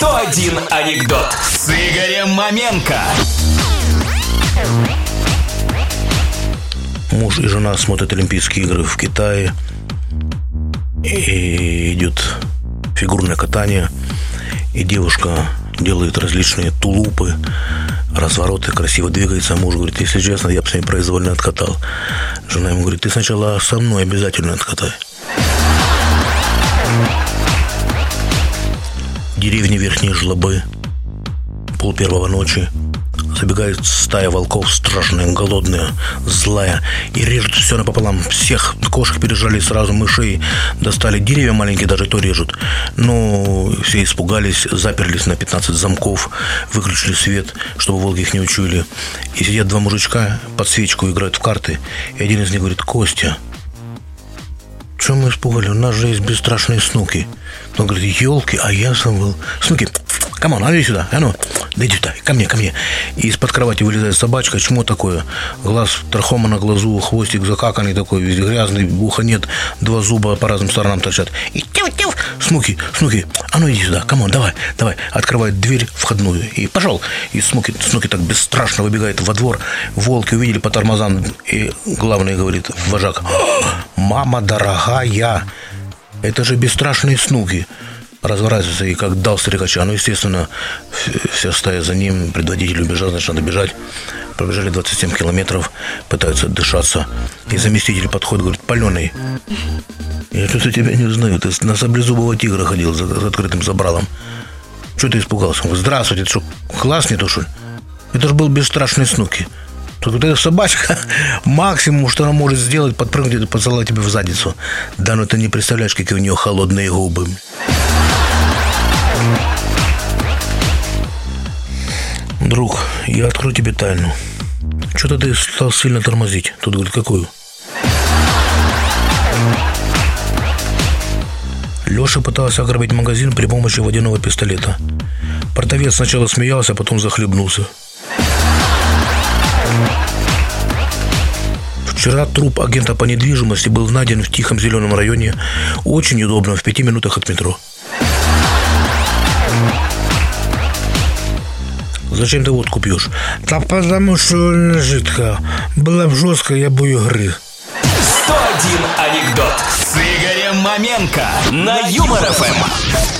101 анекдот с Игорем Маменко. Муж и жена смотрят Олимпийские игры в Китае. И идет фигурное катание. И девушка делает различные тулупы, развороты, красиво двигается. Муж говорит, если честно, я бы с ней произвольно откатал. Жена ему говорит, ты сначала со мной обязательно откатай. Деревня Верхние Жлобы. Пол первого ночи. Забегает стая волков, страшная, голодная, злая, и режут все напополам. Всех кошек пережали сразу, мышей достали. Деревья маленькие даже то режут. Но все испугались, заперлись на 15 замков, выключили свет, чтобы волки их не учуяли. И сидят два мужичка, под свечку играют в карты. И один из них говорит, Костя, чем мы испугали? У нас же есть бесстрашные снуки. Он говорит, елки, а я сам был. Снуки, come on, а иди сюда, а ну, да иди сюда, ко мне, ко мне. И из-под кровати вылезает собачка, чмо такое? Глаз трахома на глазу, хвостик закаканный такой, весь грязный, уха нет, два зуба по разным сторонам торчат. И тяв-тяв, снуки, снуки, а ну иди сюда, come on, давай, давай. Открывает дверь входную и пошел. И снуки, снуки так бесстрашно выбегает во двор. Волки увидели по тормозам, и главный говорит, вожак, мама дорогая, это же бесстрашные снуки разворачивается и как дал стрекача. Ну, естественно, вся стая за ним, предводитель убежал, значит, надо бежать. Пробежали 27 километров, пытаются дышаться. И заместитель подходит, говорит, паленый, я что-то тебя не знаю, ты на саблезубого тигра ходил за, за открытым забралом. Что ты испугался? Он говорит, здравствуйте, это что, класс не то, что ли? Это же был бесстрашный снуки. Тут вот эта собачка, максимум, что она может сделать, подпрыгнуть и поцеловать тебя в задницу. Да, но ты не представляешь, какие у нее холодные губы. Друг, я открою тебе тайну. Что-то ты стал сильно тормозить. Тут говорит, какую? Леша пытался ограбить магазин при помощи водяного пистолета. Портовец сначала смеялся, а потом захлебнулся. Вчера труп агента по недвижимости был найден в тихом зеленом районе, очень удобно, в пяти минутах от метро. Зачем ты водку пьешь? Да потому что она жидкая. Была бы жесткая, я бы ее грыз. 101 анекдот с Игорем Маменко на Юмор ФМ.